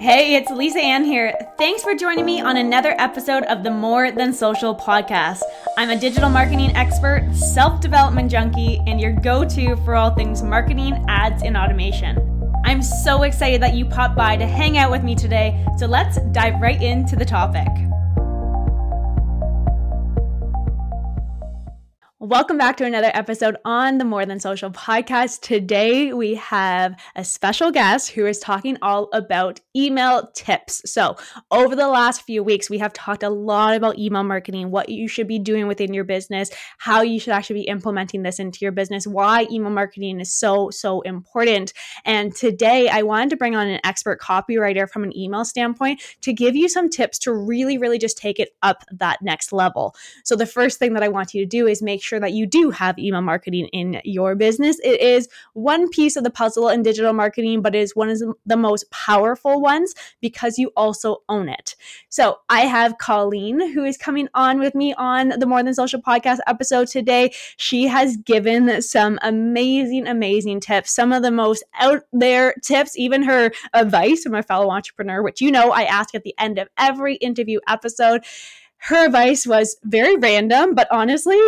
Hey, it's Lisa Ann here. Thanks for joining me on another episode of the More Than Social podcast. I'm a digital marketing expert, self development junkie, and your go to for all things marketing, ads, and automation. I'm so excited that you popped by to hang out with me today, so let's dive right into the topic. Welcome back to another episode on the More Than Social podcast. Today we have a special guest who is talking all about email tips. So, over the last few weeks, we have talked a lot about email marketing, what you should be doing within your business, how you should actually be implementing this into your business, why email marketing is so, so important. And today I wanted to bring on an expert copywriter from an email standpoint to give you some tips to really, really just take it up that next level. So, the first thing that I want you to do is make sure that you do have email marketing in your business. It is one piece of the puzzle in digital marketing, but it is one of the most powerful ones because you also own it. So I have Colleen who is coming on with me on the More Than Social podcast episode today. She has given some amazing, amazing tips, some of the most out there tips, even her advice from a fellow entrepreneur, which you know I ask at the end of every interview episode her advice was very random, but honestly,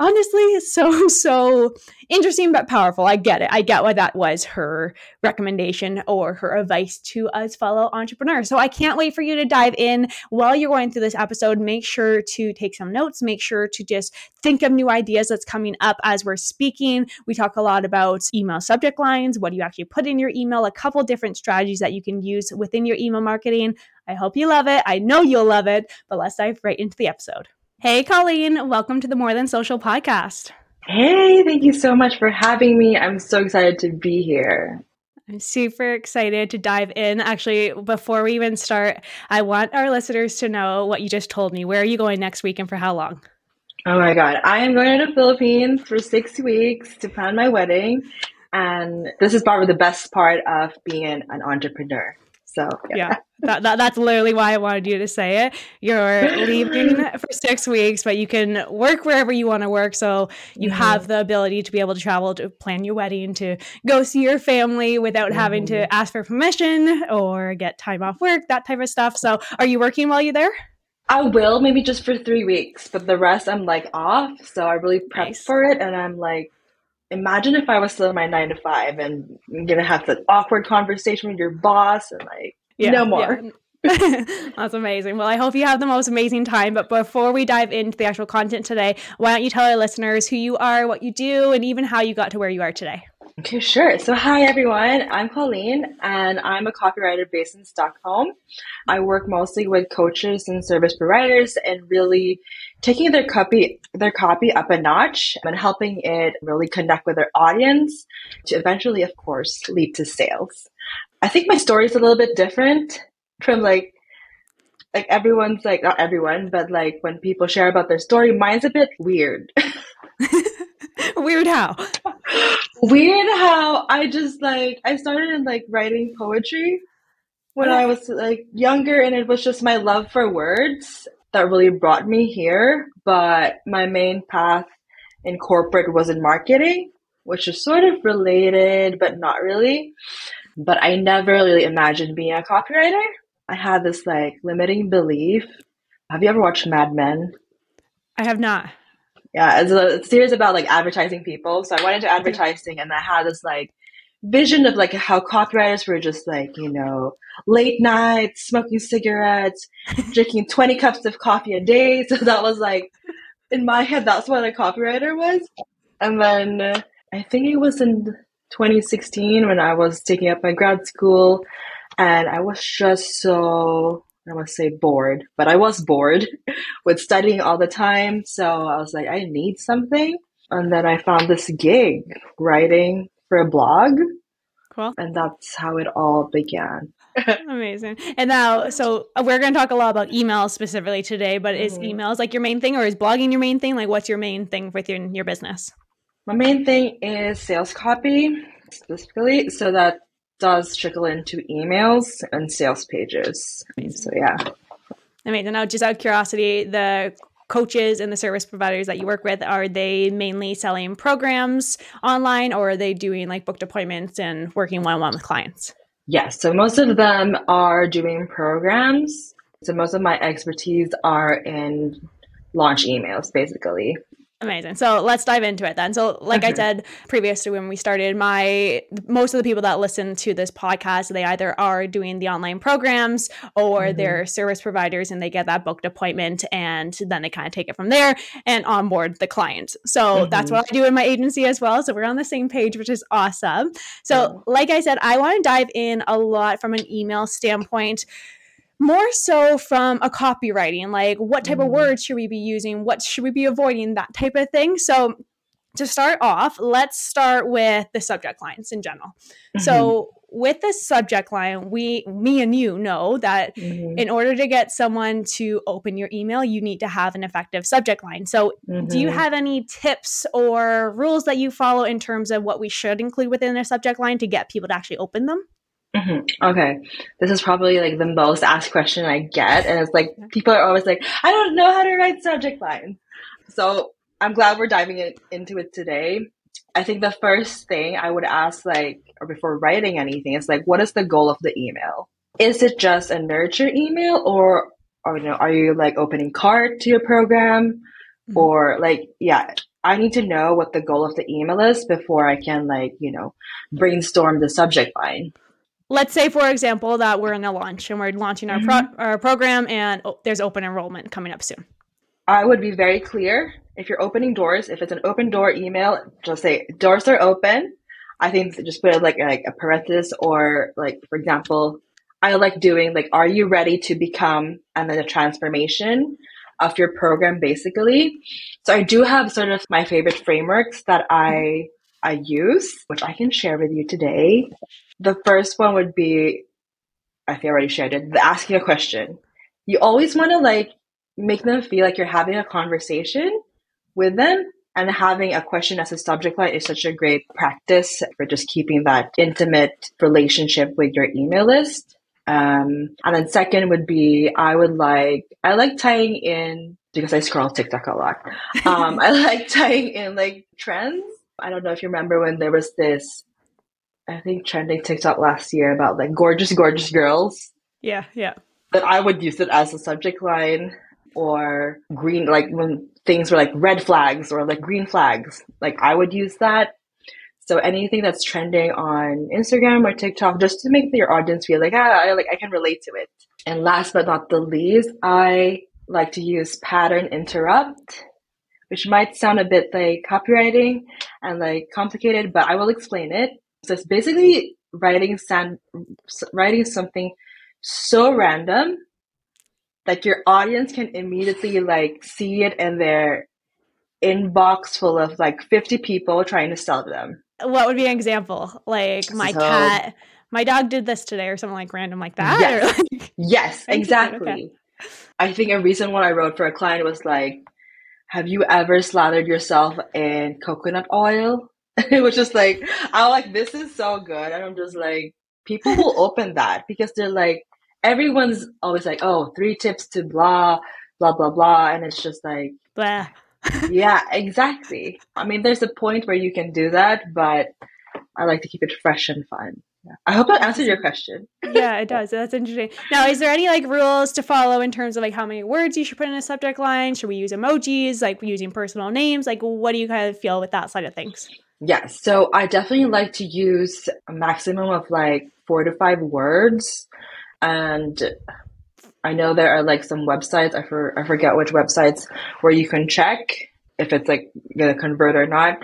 honestly so so interesting but powerful. I get it. I get why that was her recommendation or her advice to us fellow entrepreneurs. So i can't wait for you to dive in while you're going through this episode. Make sure to take some notes. Make sure to just think of new ideas that's coming up as we're speaking. We talk a lot about email subject lines. What do you actually put in your email? A couple different strategies that you can use within your email marketing. I hope you love it. I know you'll love it. But let's dive right into the episode Hey, Colleen, welcome to the More Than Social podcast. Hey, thank you so much for having me. I'm so excited to be here. I'm super excited to dive in. Actually, before we even start, I want our listeners to know what you just told me. Where are you going next week and for how long? Oh my God. I am going to the Philippines for six weeks to plan my wedding. And this is probably the best part of being an, an entrepreneur. So, yeah. yeah that, that, that's literally why I wanted you to say it. You're leaving for six weeks, but you can work wherever you want to work. So you mm-hmm. have the ability to be able to travel to plan your wedding, to go see your family without mm-hmm. having to mm-hmm. ask for permission or get time off work, that type of stuff. So are you working while you're there? I will, maybe just for three weeks, but the rest I'm like off. So I really prepped nice. for it. And I'm like, imagine if I was still in my nine to five and going to have that awkward conversation with your boss and like, yeah, no more. Yeah. That's amazing. Well, I hope you have the most amazing time. But before we dive into the actual content today, why don't you tell our listeners who you are, what you do, and even how you got to where you are today? Okay, sure. So, hi everyone. I'm Colleen, and I'm a copywriter based in Stockholm. I work mostly with coaches and service providers, and really taking their copy their copy up a notch and helping it really connect with their audience to eventually, of course, lead to sales. I think my story is a little bit different from like like everyone's like not everyone, but like when people share about their story, mine's a bit weird. weird how? Weird how I just like I started like writing poetry when I was like younger and it was just my love for words that really brought me here. But my main path in corporate was in marketing, which is sort of related but not really but I never really imagined being a copywriter. I had this like limiting belief. Have you ever watched Mad Men? I have not. Yeah, it's a series about like advertising people. So I went into advertising and I had this like vision of like how copywriters were just like, you know, late nights, smoking cigarettes, drinking 20 cups of coffee a day. So that was like, in my head, that's what a copywriter was. And then uh, I think it was in 2016 when I was taking up my grad school and I was just so I must say bored, but I was bored with studying all the time. So I was like, I need something. And then I found this gig writing for a blog. Cool. And that's how it all began. Amazing. And now, so we're going to talk a lot about emails specifically today, but is mm-hmm. emails like your main thing or is blogging your main thing? Like, what's your main thing within your business? My main thing is sales copy specifically. So that does trickle into emails and sales pages. So yeah. i Amazing. Now, just out of curiosity, the coaches and the service providers that you work with are they mainly selling programs online or are they doing like booked appointments and working one-on-one with clients Yes. So most of them are doing programs. So most of my expertise are in launch emails, basically. Amazing. So let's dive into it then. So, like I said previously when we started, my most of the people that listen to this podcast, they either are doing the online programs or mm-hmm. they're service providers and they get that booked appointment and then they kind of take it from there and onboard the client. So mm-hmm. that's what I do in my agency as well. So we're on the same page, which is awesome. So, like I said, I want to dive in a lot from an email standpoint more so from a copywriting, like what type mm-hmm. of words should we be using? What should we be avoiding? That type of thing. So, to start off, let's start with the subject lines in general. Mm-hmm. So, with the subject line, we, me and you know that mm-hmm. in order to get someone to open your email, you need to have an effective subject line. So, do you mm-hmm. have any tips or rules that you follow in terms of what we should include within a subject line to get people to actually open them? Mm-hmm. Okay. This is probably like the most asked question I get. And it's like, people are always like, I don't know how to write subject lines. So I'm glad we're diving in, into it today. I think the first thing I would ask, like, or before writing anything, is like, what is the goal of the email? Is it just a nurture email or, or you know, are you like opening cart to your program? Mm-hmm. Or like, yeah, I need to know what the goal of the email is before I can like, you know, brainstorm the subject line let's say for example that we're in a launch and we're launching our, mm-hmm. pro- our program and oh, there's open enrollment coming up soon. I would be very clear. If you're opening doors if it's an open door email just say doors are open. I think just put it like like a parenthesis or like for example i like doing like are you ready to become and then a transformation of your program basically? So i do have sort of my favorite frameworks that i i use which i can share with you today the first one would be, I think I already shared it, the asking a question. You always want to like make them feel like you're having a conversation with them and having a question as a subject line is such a great practice for just keeping that intimate relationship with your email list. Um, and then second would be I would like I like tying in because I scroll TikTok a lot. Um, I like tying in like trends. I don't know if you remember when there was this I think trending TikTok last year about like gorgeous, gorgeous girls. Yeah, yeah. That I would use it as a subject line or green, like when things were like red flags or like green flags, like I would use that. So anything that's trending on Instagram or TikTok, just to make your audience feel like, ah, I, like I can relate to it. And last but not the least, I like to use pattern interrupt, which might sound a bit like copywriting and like complicated, but I will explain it. So it's basically writing san- writing something so random that your audience can immediately like see it in their inbox full of like 50 people trying to sell them. What would be an example? Like my so, cat, my dog did this today or something like random like that? Yes, like- yes exactly. Okay. I think a recent one I wrote for a client was like, have you ever slathered yourself in coconut oil? it was just like I was like, this is so good. And I'm just like, people will open that because they're like, everyone's always like, oh, three tips to blah, blah, blah, blah. And it's just like, blah. yeah, exactly. I mean, there's a point where you can do that, but I like to keep it fresh and fun. Yeah. I hope that answered your question. yeah, it does. That's interesting. Now, is there any like rules to follow in terms of like how many words you should put in a subject line? Should we use emojis, like using personal names? Like, what do you kind of feel with that side of things? Yes. So I definitely like to use a maximum of like four to five words. And I know there are like some websites, I, for, I forget which websites, where you can check if it's like going to convert or not.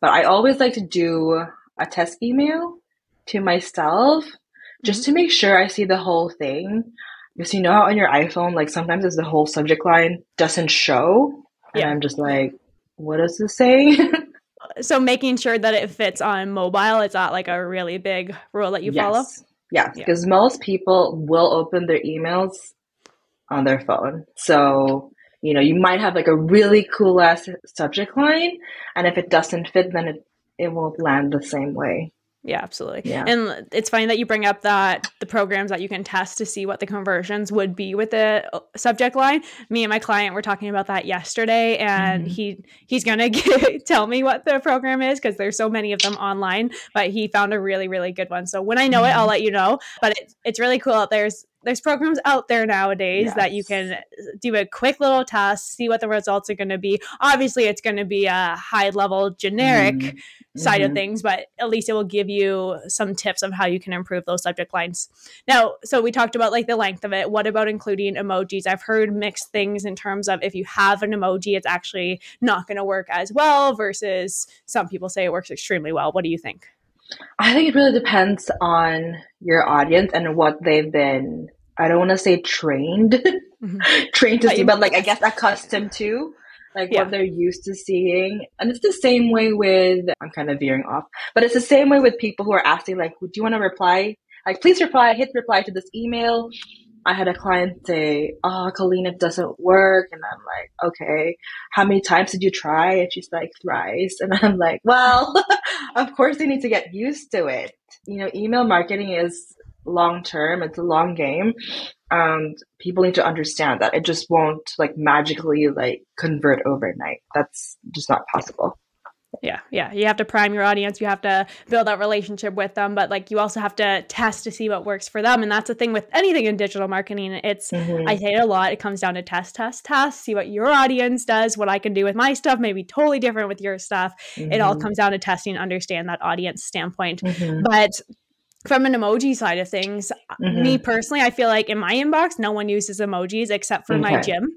But I always like to do a test email to myself just mm-hmm. to make sure I see the whole thing. Because you know how on your iPhone, like sometimes it's the whole subject line doesn't show. And yeah. I'm just like, what is this saying? so making sure that it fits on mobile is that like a really big rule that you yes. follow yes because yeah. most people will open their emails on their phone so you know you might have like a really cool ass subject line and if it doesn't fit then it, it won't land the same way Yeah, absolutely. Yeah. And it's funny that you bring up that the programs that you can test to see what the conversions would be with the uh, subject line. Me and my client were talking about that yesterday, and mm-hmm. he he's gonna tell me what the program is because there's so many of them online. But he found a really really good one. So when I know mm-hmm. it, I'll mm-hmm. let you know. But it, it's really cool. Out there's there's programs out there nowadays yes. that you can do a quick little test, see what the results are going to be. Obviously, it's going to be a high level generic mm-hmm. side mm-hmm. of things, but at least it will give you some tips of how you can improve those subject lines. Now, so we talked about like the length of it. What about including emojis? I've heard mixed things in terms of if you have an emoji, it's actually not going to work as well versus some people say it works extremely well. What do you think? I think it really depends on your audience and what they've been I don't want to say trained, mm-hmm. trained to see, but like I guess accustomed to, like yeah. what they're used to seeing. And it's the same way with, I'm kind of veering off, but it's the same way with people who are asking, like, do you want to reply? Like, please reply, hit reply to this email. I had a client say, Oh, Colleen, it doesn't work. And I'm like, Okay, how many times did you try? And she's like, Thrice. And I'm like, Well, of course they need to get used to it. You know, email marketing is long term. It's a long game. And people need to understand that it just won't like magically like convert overnight. That's just not possible. Yeah, yeah. You have to prime your audience. You have to build that relationship with them, but like you also have to test to see what works for them. And that's the thing with anything in digital marketing. It's mm-hmm. I say it a lot. It comes down to test, test, test. See what your audience does. What I can do with my stuff may be totally different with your stuff. Mm-hmm. It all mm-hmm. comes down to testing. Understand that audience standpoint. Mm-hmm. But from an emoji side of things, mm-hmm. me personally, I feel like in my inbox, no one uses emojis except for okay. my gym.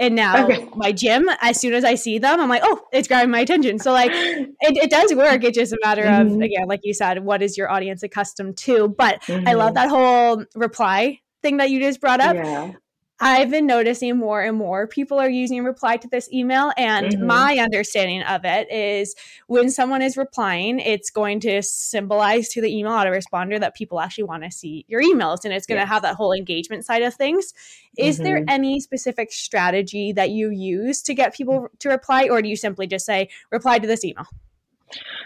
And now okay. my gym, as soon as I see them, I'm like, oh, it's grabbing my attention. So like it, it does work. It's just a matter mm-hmm. of again, like you said, what is your audience accustomed to? But mm-hmm. I love mm-hmm. that whole reply thing that you just brought up. Yeah. I've been noticing more and more people are using reply to this email. And mm-hmm. my understanding of it is when someone is replying, it's going to symbolize to the email autoresponder that people actually want to see your emails and it's going to yes. have that whole engagement side of things. Is mm-hmm. there any specific strategy that you use to get people to reply, or do you simply just say, reply to this email?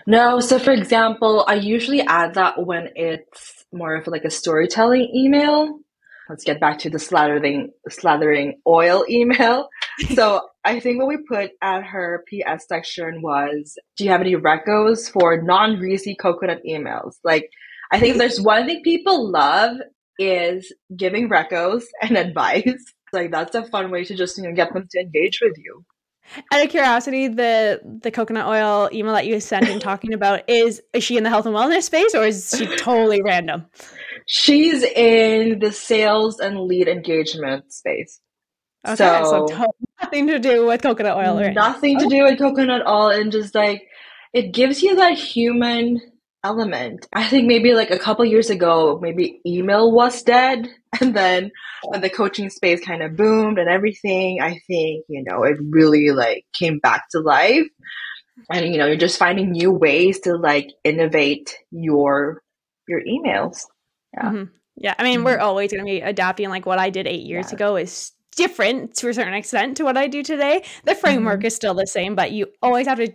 No. So, for example, I usually add that when it's more of like a storytelling email let's get back to the slathering slathering oil email. so I think what we put at her PS section was, do you have any recos for non-greasy coconut emails? Like, I think there's one thing people love is giving recos and advice. Like that's a fun way to just you know get them to engage with you. Out of curiosity, the the coconut oil email that you sent and talking about is is she in the health and wellness space or is she totally random? She's in the sales and lead engagement space. Okay, so, so nothing to do with coconut oil. Or nothing to do with coconut oil, and just like it gives you that human element. I think maybe like a couple years ago, maybe email was dead, and then when the coaching space kind of boomed and everything, I think you know it really like came back to life. And you know, you're just finding new ways to like innovate your your emails. Yeah. Mm-hmm. Yeah. I mean, mm-hmm. we're always going to be adapting. Like what I did eight years yeah. ago is different to a certain extent to what I do today. The framework mm-hmm. is still the same, but you always have to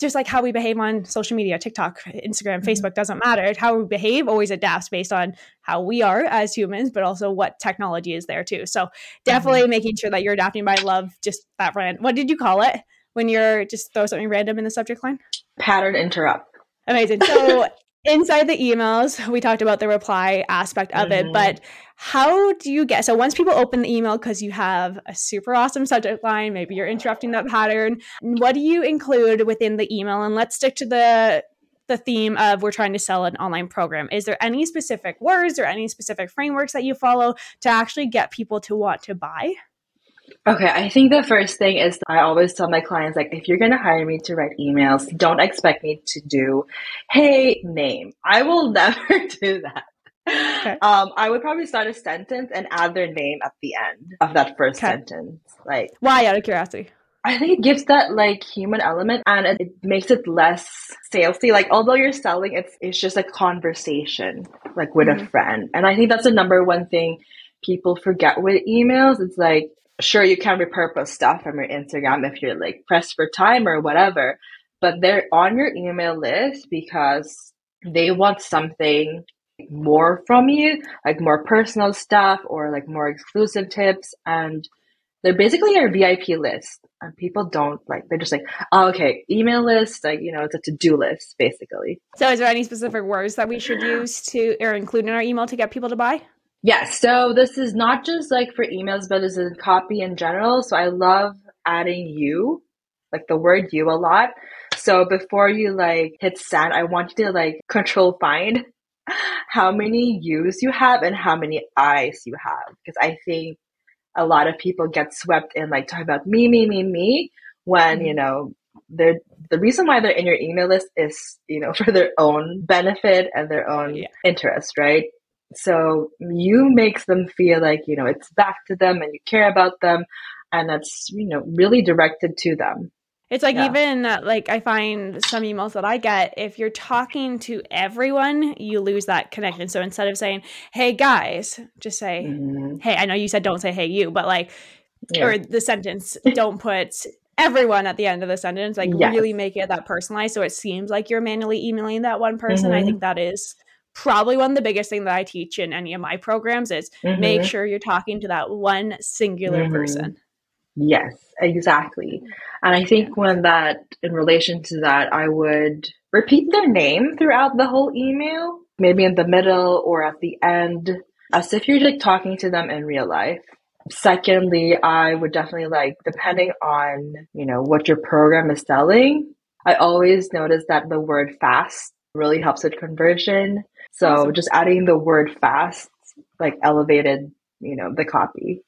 just like how we behave on social media, TikTok, Instagram, mm-hmm. Facebook doesn't matter. How we behave always adapts based on how we are as humans, but also what technology is there too. So definitely mm-hmm. making sure that you're adapting. I love just that brand. What did you call it when you're just throw something random in the subject line? Pattern interrupt. Amazing. So inside the emails we talked about the reply aspect of mm-hmm. it but how do you get so once people open the email because you have a super awesome subject line maybe you're interrupting that pattern what do you include within the email? And let's stick to the the theme of we're trying to sell an online program. Is there any specific words or any specific frameworks that you follow to actually get people to want to buy Okay, I think the first thing is I always tell my clients like if you're going to hire me to write emails, don't expect me to do hey name. I will never do that. Okay. Um, I would probably start a sentence and add their name at the end of that first okay. sentence. Like why out of curiosity? I think it gives that like human element and it, it, makes it less salesy. Like although you're selling, it's it's just a conversation like with mm-hmm. a friend. And I think that's the number one thing people forget with emails. It's like sure you can repurpose stuff from your Instagram if you're like pressed for time or whatever, but they're on your email list because they want something more from you, like more personal stuff or like more exclusive tips. And they're basically your VIP list. And people don't like, they're just like, oh, okay, email list, like, you know, it's a to do list, basically. So, is there any specific words that we should use to or include in our email to get people to buy? Yes. So, this is not just like for emails, but this is copy in general. So, I love adding you, like the word you a lot. So, before you like hit send, I want you to like control find how many yous you have and how many I's you have. Because I think a lot of people get swept in like talking about me, me, me, me, when, mm-hmm. you know, they're the reason why they're in your email list is, you know, for their own benefit and their own yeah. interest, right? So you makes them feel like, you know, it's back to them and you care about them and that's, you know, really directed to them. It's like yeah. even uh, like I find some emails that I get, if you're talking to everyone, you lose that connection. So instead of saying, "Hey guys," just say, mm-hmm. "Hey." I know you said don't say "Hey you," but like, yeah. or the sentence, don't put everyone at the end of the sentence. Like yes. really make it that personalized, so it seems like you're manually emailing that one person. Mm-hmm. I think that is probably one of the biggest thing that I teach in any of my programs is mm-hmm. make sure you're talking to that one singular mm-hmm. person. Yes, exactly. And I think when that, in relation to that, I would repeat their name throughout the whole email, maybe in the middle or at the end, as if you're like talking to them in real life. Secondly, I would definitely like, depending on, you know, what your program is selling, I always notice that the word fast really helps with conversion. So awesome. just adding the word fast, like elevated, you know, the copy.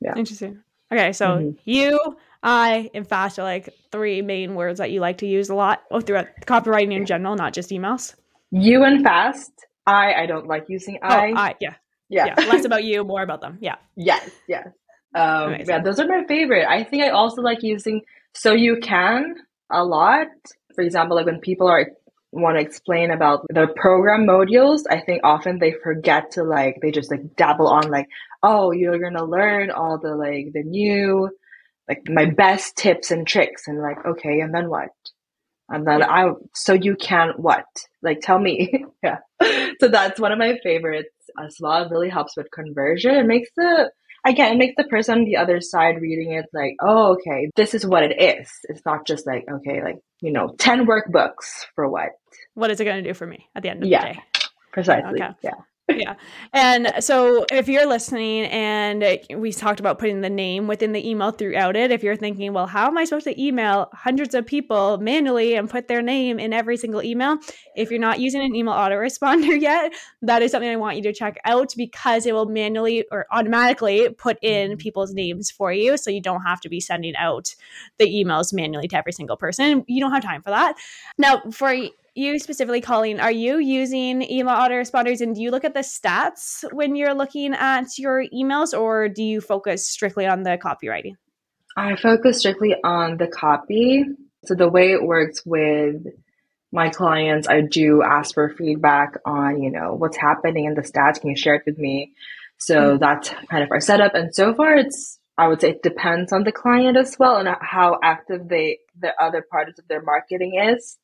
Yeah. Interesting. Okay, so mm-hmm. you, I, and fast are like three main words that you like to use a lot oh, throughout copywriting in general, not just emails. You and fast. I, I don't like using I. Oh, I, yeah. yeah. Yeah. Less about you, more about them. Yeah. Yes, yes. Um, yeah, those are my favorite. I think I also like using so you can a lot. For example, like when people are want to explain about the program modules, I think often they forget to like, they just like dabble on like, oh, you're going to learn all the like the new, like my best tips and tricks. And like, okay, and then what? And then I, so you can what? Like, tell me. yeah. So that's one of my favorites as well. It really helps with conversion. It makes the, again, it makes the person on the other side reading it like, oh, okay, this is what it is. It's not just like, okay, like, you know, 10 workbooks for what? What is it going to do for me at the end of yeah, the day? Precisely. Okay. Yeah yeah. And so if you're listening and we talked about putting the name within the email throughout it, if you're thinking, well, how am I supposed to email hundreds of people manually and put their name in every single email? If you're not using an email autoresponder yet, that is something I want you to check out because it will manually or automatically put in mm-hmm. people's names for you. So you don't have to be sending out the emails manually to every single person. You don't have time for that. Now, for you specifically, Colleen, are you using email autoresponders and do you look at the stats when you're looking at your emails or do you focus strictly on the copywriting? I focus strictly on the copy. So the way it works with my clients, I do ask for feedback on, you know, what's happening in the stats. Can you share it with me? So mm-hmm. that's kind of our setup. And so far it's I would say it depends on the client as well and how active they the other parts of their marketing is.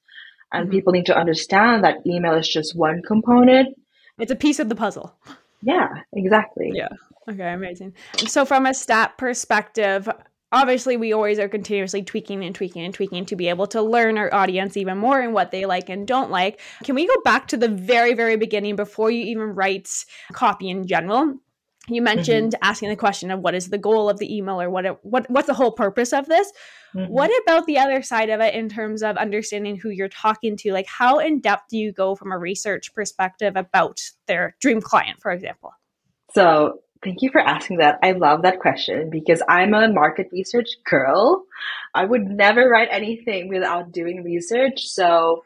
And mm-hmm. people need to understand that email is just one component. It's a piece of the puzzle. Yeah, exactly. Yeah. Okay, amazing. So, from a stat perspective, obviously we always are continuously tweaking and tweaking and tweaking to be able to learn our audience even more and what they like and don't like. Can we go back to the very, very beginning before you even write copy in general? You mentioned mm-hmm. asking the question of what is the goal of the email or what it, what what's the whole purpose of this? Mm-hmm. What about the other side of it in terms of understanding who you're talking to? Like how in depth do you go from a research perspective about their dream client, for example? So, thank you for asking that. I love that question because I'm a market research girl. I would never write anything without doing research. So,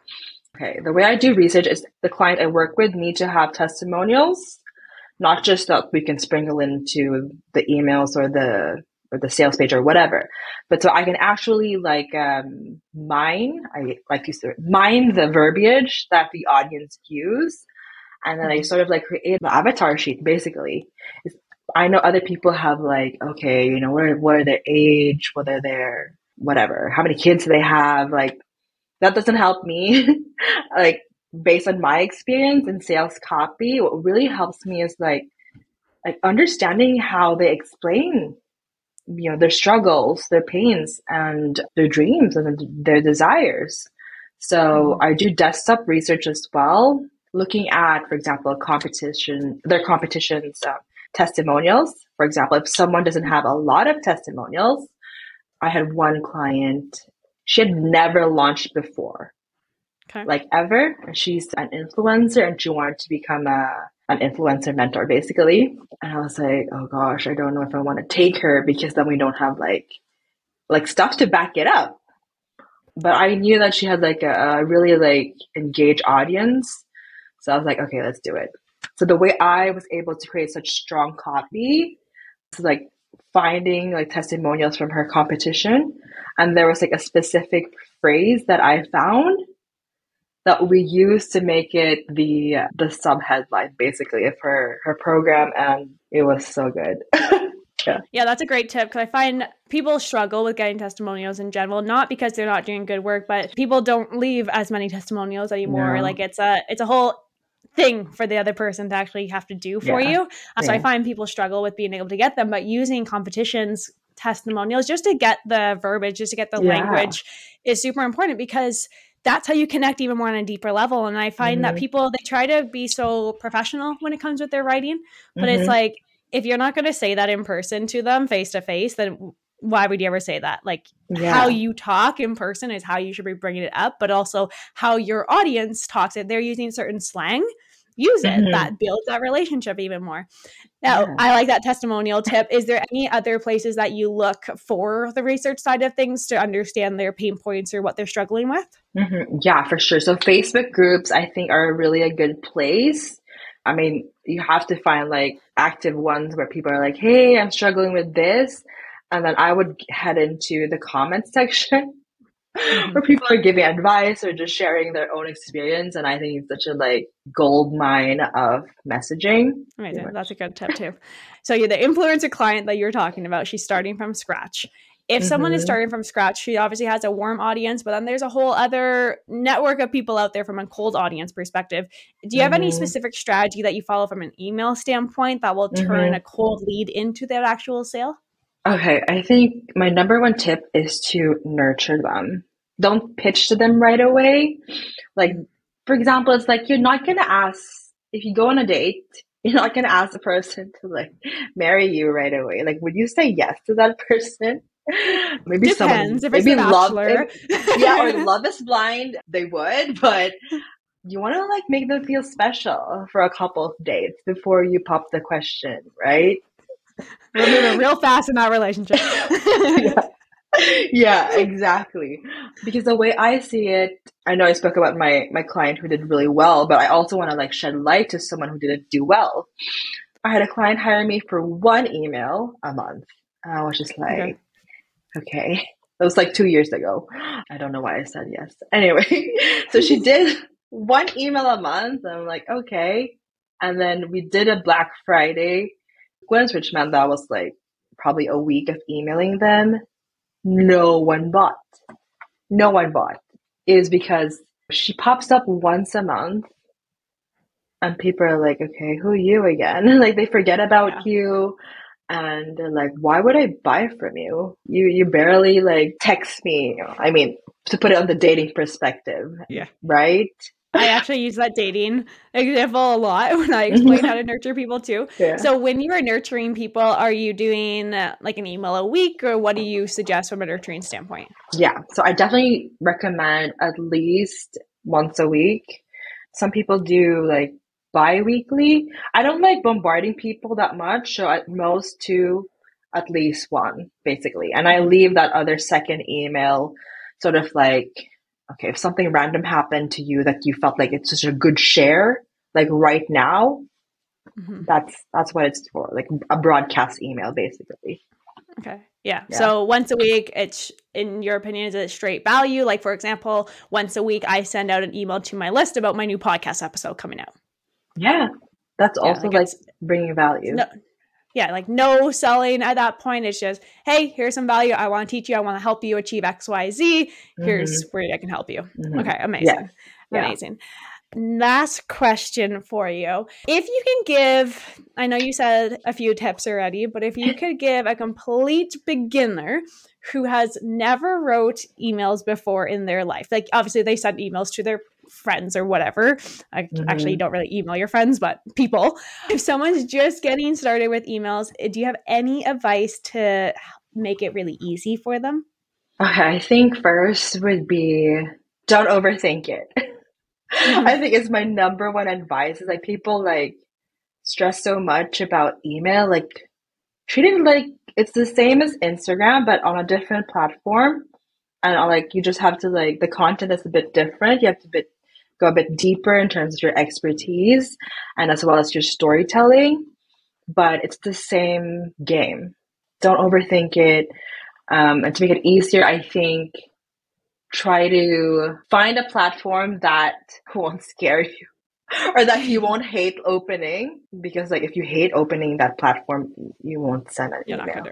okay, the way I do research is the client I work with need to have testimonials not just that we can sprinkle into the emails or the or the sales page or whatever, but so I can actually like um, mine. I like to say mine the verbiage that the audience use, and then I sort of like create an avatar sheet. Basically, it's, I know other people have like okay, you know, what are, what are their age, what are their whatever, how many kids do they have, like that doesn't help me. like based on my experience in sales copy, what really helps me is like like understanding how they explain you know their struggles their pains and their dreams and their desires. So i do desktop research as well looking at for example competition their competitions uh, testimonials. For example if someone doesn't have a lot of testimonials i had one client she had never launched before. Okay. like ever. And she's an influencer and she wanted to become a an influencer mentor basically. And I was like, oh gosh, I don't know if I want to take her because then we don't have like like stuff to back it up. But I knew that she had like a, a really like engaged audience. So I was like, okay, let's do it. So the way I was able to create such strong copy was like finding like testimonials from her competition. And there was like a specific phrase that I found that we used to make it the the sub headline basically of her her program and it was so good yeah yeah that's a great tip because i find people struggle with getting testimonials in general not because they're not doing good work but people don't leave as many testimonials anymore no. like it's a it's a whole thing for the other person to actually have to do for yeah. you uh, so yeah. i find people struggle with being able to get them but using competitions testimonials just to get the verbiage just to get the yeah. language is super important because that's how you connect even more on a deeper level. And I find mm-hmm. that people they try to be so professional when it comes with their writing, but mm-hmm. it's like if you're not going to say that in person to them face to face, then why would you ever say that? Like yeah. how you talk in person is how you should be bringing it up, but also how your audience talks it. They're using certain slang use it mm-hmm. that builds that relationship even more. Now yeah. i like that testimonial tip. Is there any other places that you look for the research side of things to understand their pain points or what they're struggling with? Mm-hmm. yeah for sure. So facebook groups i think are really a good place. I mean you have to find like active ones where people are like hey i'm struggling with this. And then i would head into the comments section mm-hmm. where people are giving advice or just sharing their own experience. And I think it's such a like gold mine of messaging. Amazing. That's a good tip too. So you're the influencer client that you're talking about. She's starting from scratch. If mm-hmm. someone is mm-hmm. starting from scratch, she obviously has a warm audience, but then there's a whole other network of people out there from a cold audience perspective. Do you have mm-hmm. any specific strategy that you follow from an email standpoint that will turn mm-hmm. a cold lead into that actual sale? Okay, I think my number one tip is to nurture them. Don't pitch to them right away. Like, for example, it's like you're not going to ask, if you go on a date, you're not going to ask the person to like marry you right away. Like, would you say yes to that person? Maybe Depends, someone, maybe love, if, yeah, or love is blind, they would, but you want to like make them feel special for a couple of dates before you pop the question, right? We're moving real fast in that relationship. yeah. yeah, exactly. Because the way I see it, I know I spoke about my my client who did really well, but I also want to like shed light to someone who didn't do well. I had a client hire me for one email a month. And I was just like, okay. okay. That was like two years ago. I don't know why I said yes. Anyway, so she did one email a month. I'm like, okay. And then we did a Black Friday which meant that was like probably a week of emailing them. No one bought. No one bought. Is because she pops up once a month and people are like, okay, who are you again? like they forget about yeah. you and they're like, why would I buy from you? You you barely like text me. I mean, to put it on the dating perspective. Yeah. Right? I actually use that dating example a lot when I explain how to nurture people too. Yeah. So when you are nurturing people, are you doing uh, like an email a week or what do you suggest from a nurturing standpoint? Yeah. So I definitely recommend at least once a week. Some people do like bi-weekly. I don't like bombarding people that much. So at most two, at least one basically. And I leave that other second email sort of like okay, if something random happened to you that you felt like it's such a good share, like right now, mm-hmm. that's that's what it's for, like a broadcast email, basically. Okay. Yeah. yeah. So once a week, it's in your opinion, is it straight value? Like for example, once a week, I send out an email to my list about my new podcast episode coming out. Yeah, that's yeah, also like, like bringing value. No, yeah, like no selling at that point. It's just, hey, here's some value. I want to teach you. I want to help you achieve X, Y, Z. Here's mm-hmm. where I can help you. Mm-hmm. Okay, amazing. Yeah. Amazing. last question for you. If you can give, I know you said a few tips already, but if you could give a complete beginner who has never wrote emails before in their life, like obviously they send emails to their friends or whatever. I mm-hmm. actually don't really email your friends, but people. If someone's just getting started with emails, do you have any advice to make it really easy for them? Okay, I think first would be don't overthink it. Mm-hmm. I think it's my number one advice is like people like stress so much about email, like treat it like it's the same as Instagram, but on a different platform. And uh, like you just have to like the content is a bit different. You have to bit, go a bit deeper in terms of your expertise and as well as your storytelling. But it's the same game. Don't overthink it. Um, and to make it easier, I think try to find a platform that won't scare you or that you won't hate opening because like if you hate opening that platform you won't send an You're email.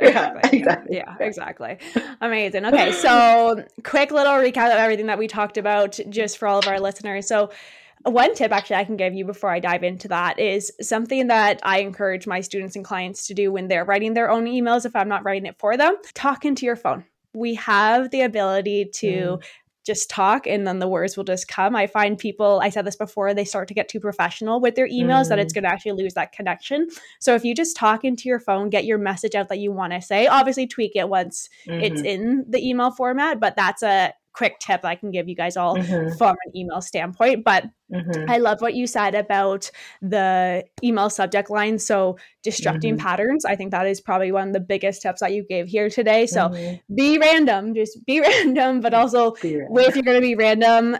Yeah, exactly. Yeah, exactly. Amazing. Okay, so quick little recap of everything that we talked about just for all of our listeners. So, one tip actually I can give you before I dive into that is something that I encourage my students and clients to do when they're writing their own emails if I'm not writing it for them. Talk into your phone we have the ability to mm. Just talk and then the words will just come. I find people, I said this before, they start to get too professional with their emails mm. that it's mm. going to actually lose that connection. So if you just talk into your phone, get your message out that you want to say, obviously tweak it once mm-hmm. it's in the email format, but that's a quick tip I can give you guys all mm-hmm. from an email standpoint. But mm-hmm. I love what you said about the email subject line. So, disrupting mm-hmm. patterns. I think that is probably one of the biggest tips that you gave here today. So, mm-hmm. be random, just be random, but also random. if you're going to be random,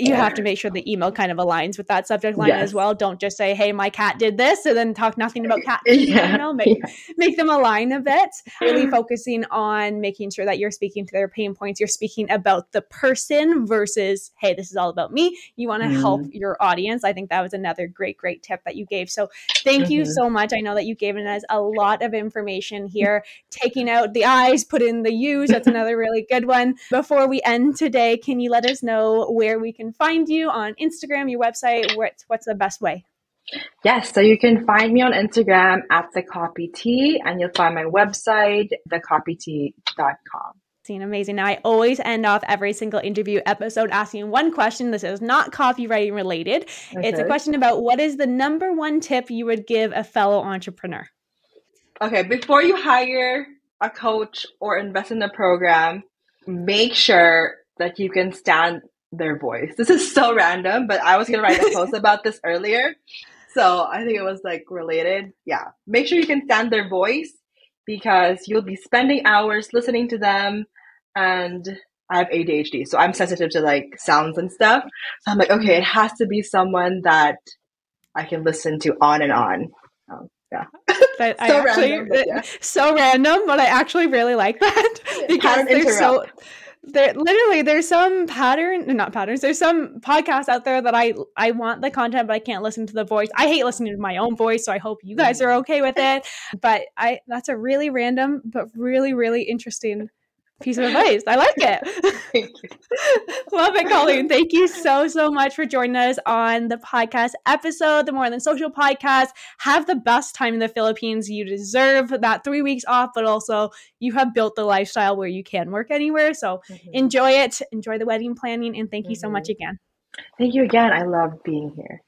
you have to make sure the email kind of aligns with that subject line yes. as well. Don't just say, "Hey, my cat did this," and then talk nothing about cat. Yeah. You know, make yeah. make them align a bit. Really focusing on making sure that you're speaking to their pain points. You're speaking about the person versus, "Hey, this is all about me." You want to mm. help mm-hmm. your audience. I think that was another great, great tip that you gave. So thank mm-hmm. you so much. I know that you've given us a lot of information here. Taking out the I's, put in the U's. That's another really good one. Before we end today, can you let us know where we can find you on Instagram, your website? What's what's the best way? Yes, so you can find me on Instagram at the copy tea, and you'll find my website, thecopytea.com. Amazing. Now, I always end off every single interview episode asking one question. This is not copywriting related. Okay. It's a mm-hmm. question about what is the number one tip you would give a fellow entrepreneur? Okay, before you hire a coach or invest in a program, make sure that you can stand their voice. This is so random, but I was gonna write a post about this earlier. So I think it was like related. Yeah. Make sure you can stand their voice because you'll be spending hours listening to them and I have ADHD, so I'm sensitive to like sounds and stuff. So I'm like, okay, it has to be someone that I can listen to on and on. Um, yeah. That so I actually random, yeah. so random, but I actually really like that because they're so there literally there's some pattern not patterns there's some podcasts out there that i i want the content but i can't listen to the voice. I hate listening to my own voice so i hope you guys mm. are okay with it. But i that's a really random but really really interesting piece of advice. I like it. Love it, Colleen. Thank you so, so much for joining us on the podcast episode, the More Than Social podcast. Have the best time in the Philippines. You deserve that three weeks off, but also you have built the lifestyle where you can work anywhere. So mm-hmm. enjoy it. Enjoy the wedding planning. And thank you mm-hmm. so much mm-hmm. again. Thank you again. I love being here.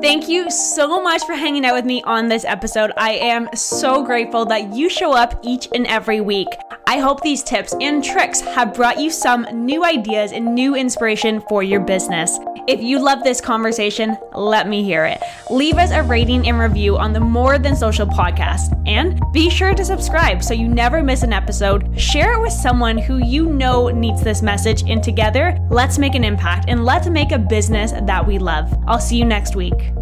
Thank you so much for hanging out with me on this episode. I am so grateful that you show up each and every week. I hope these tips and tricks have brought you some new ideas and new inspiration for your business. If you love this conversation, let me hear it. Leave us a rating and review on the More Than Social podcast. And be sure to subscribe so you never miss an episode. Share it with someone who you know needs this message. And together, let's make an impact and let's make a business that we love. I'll see you next week.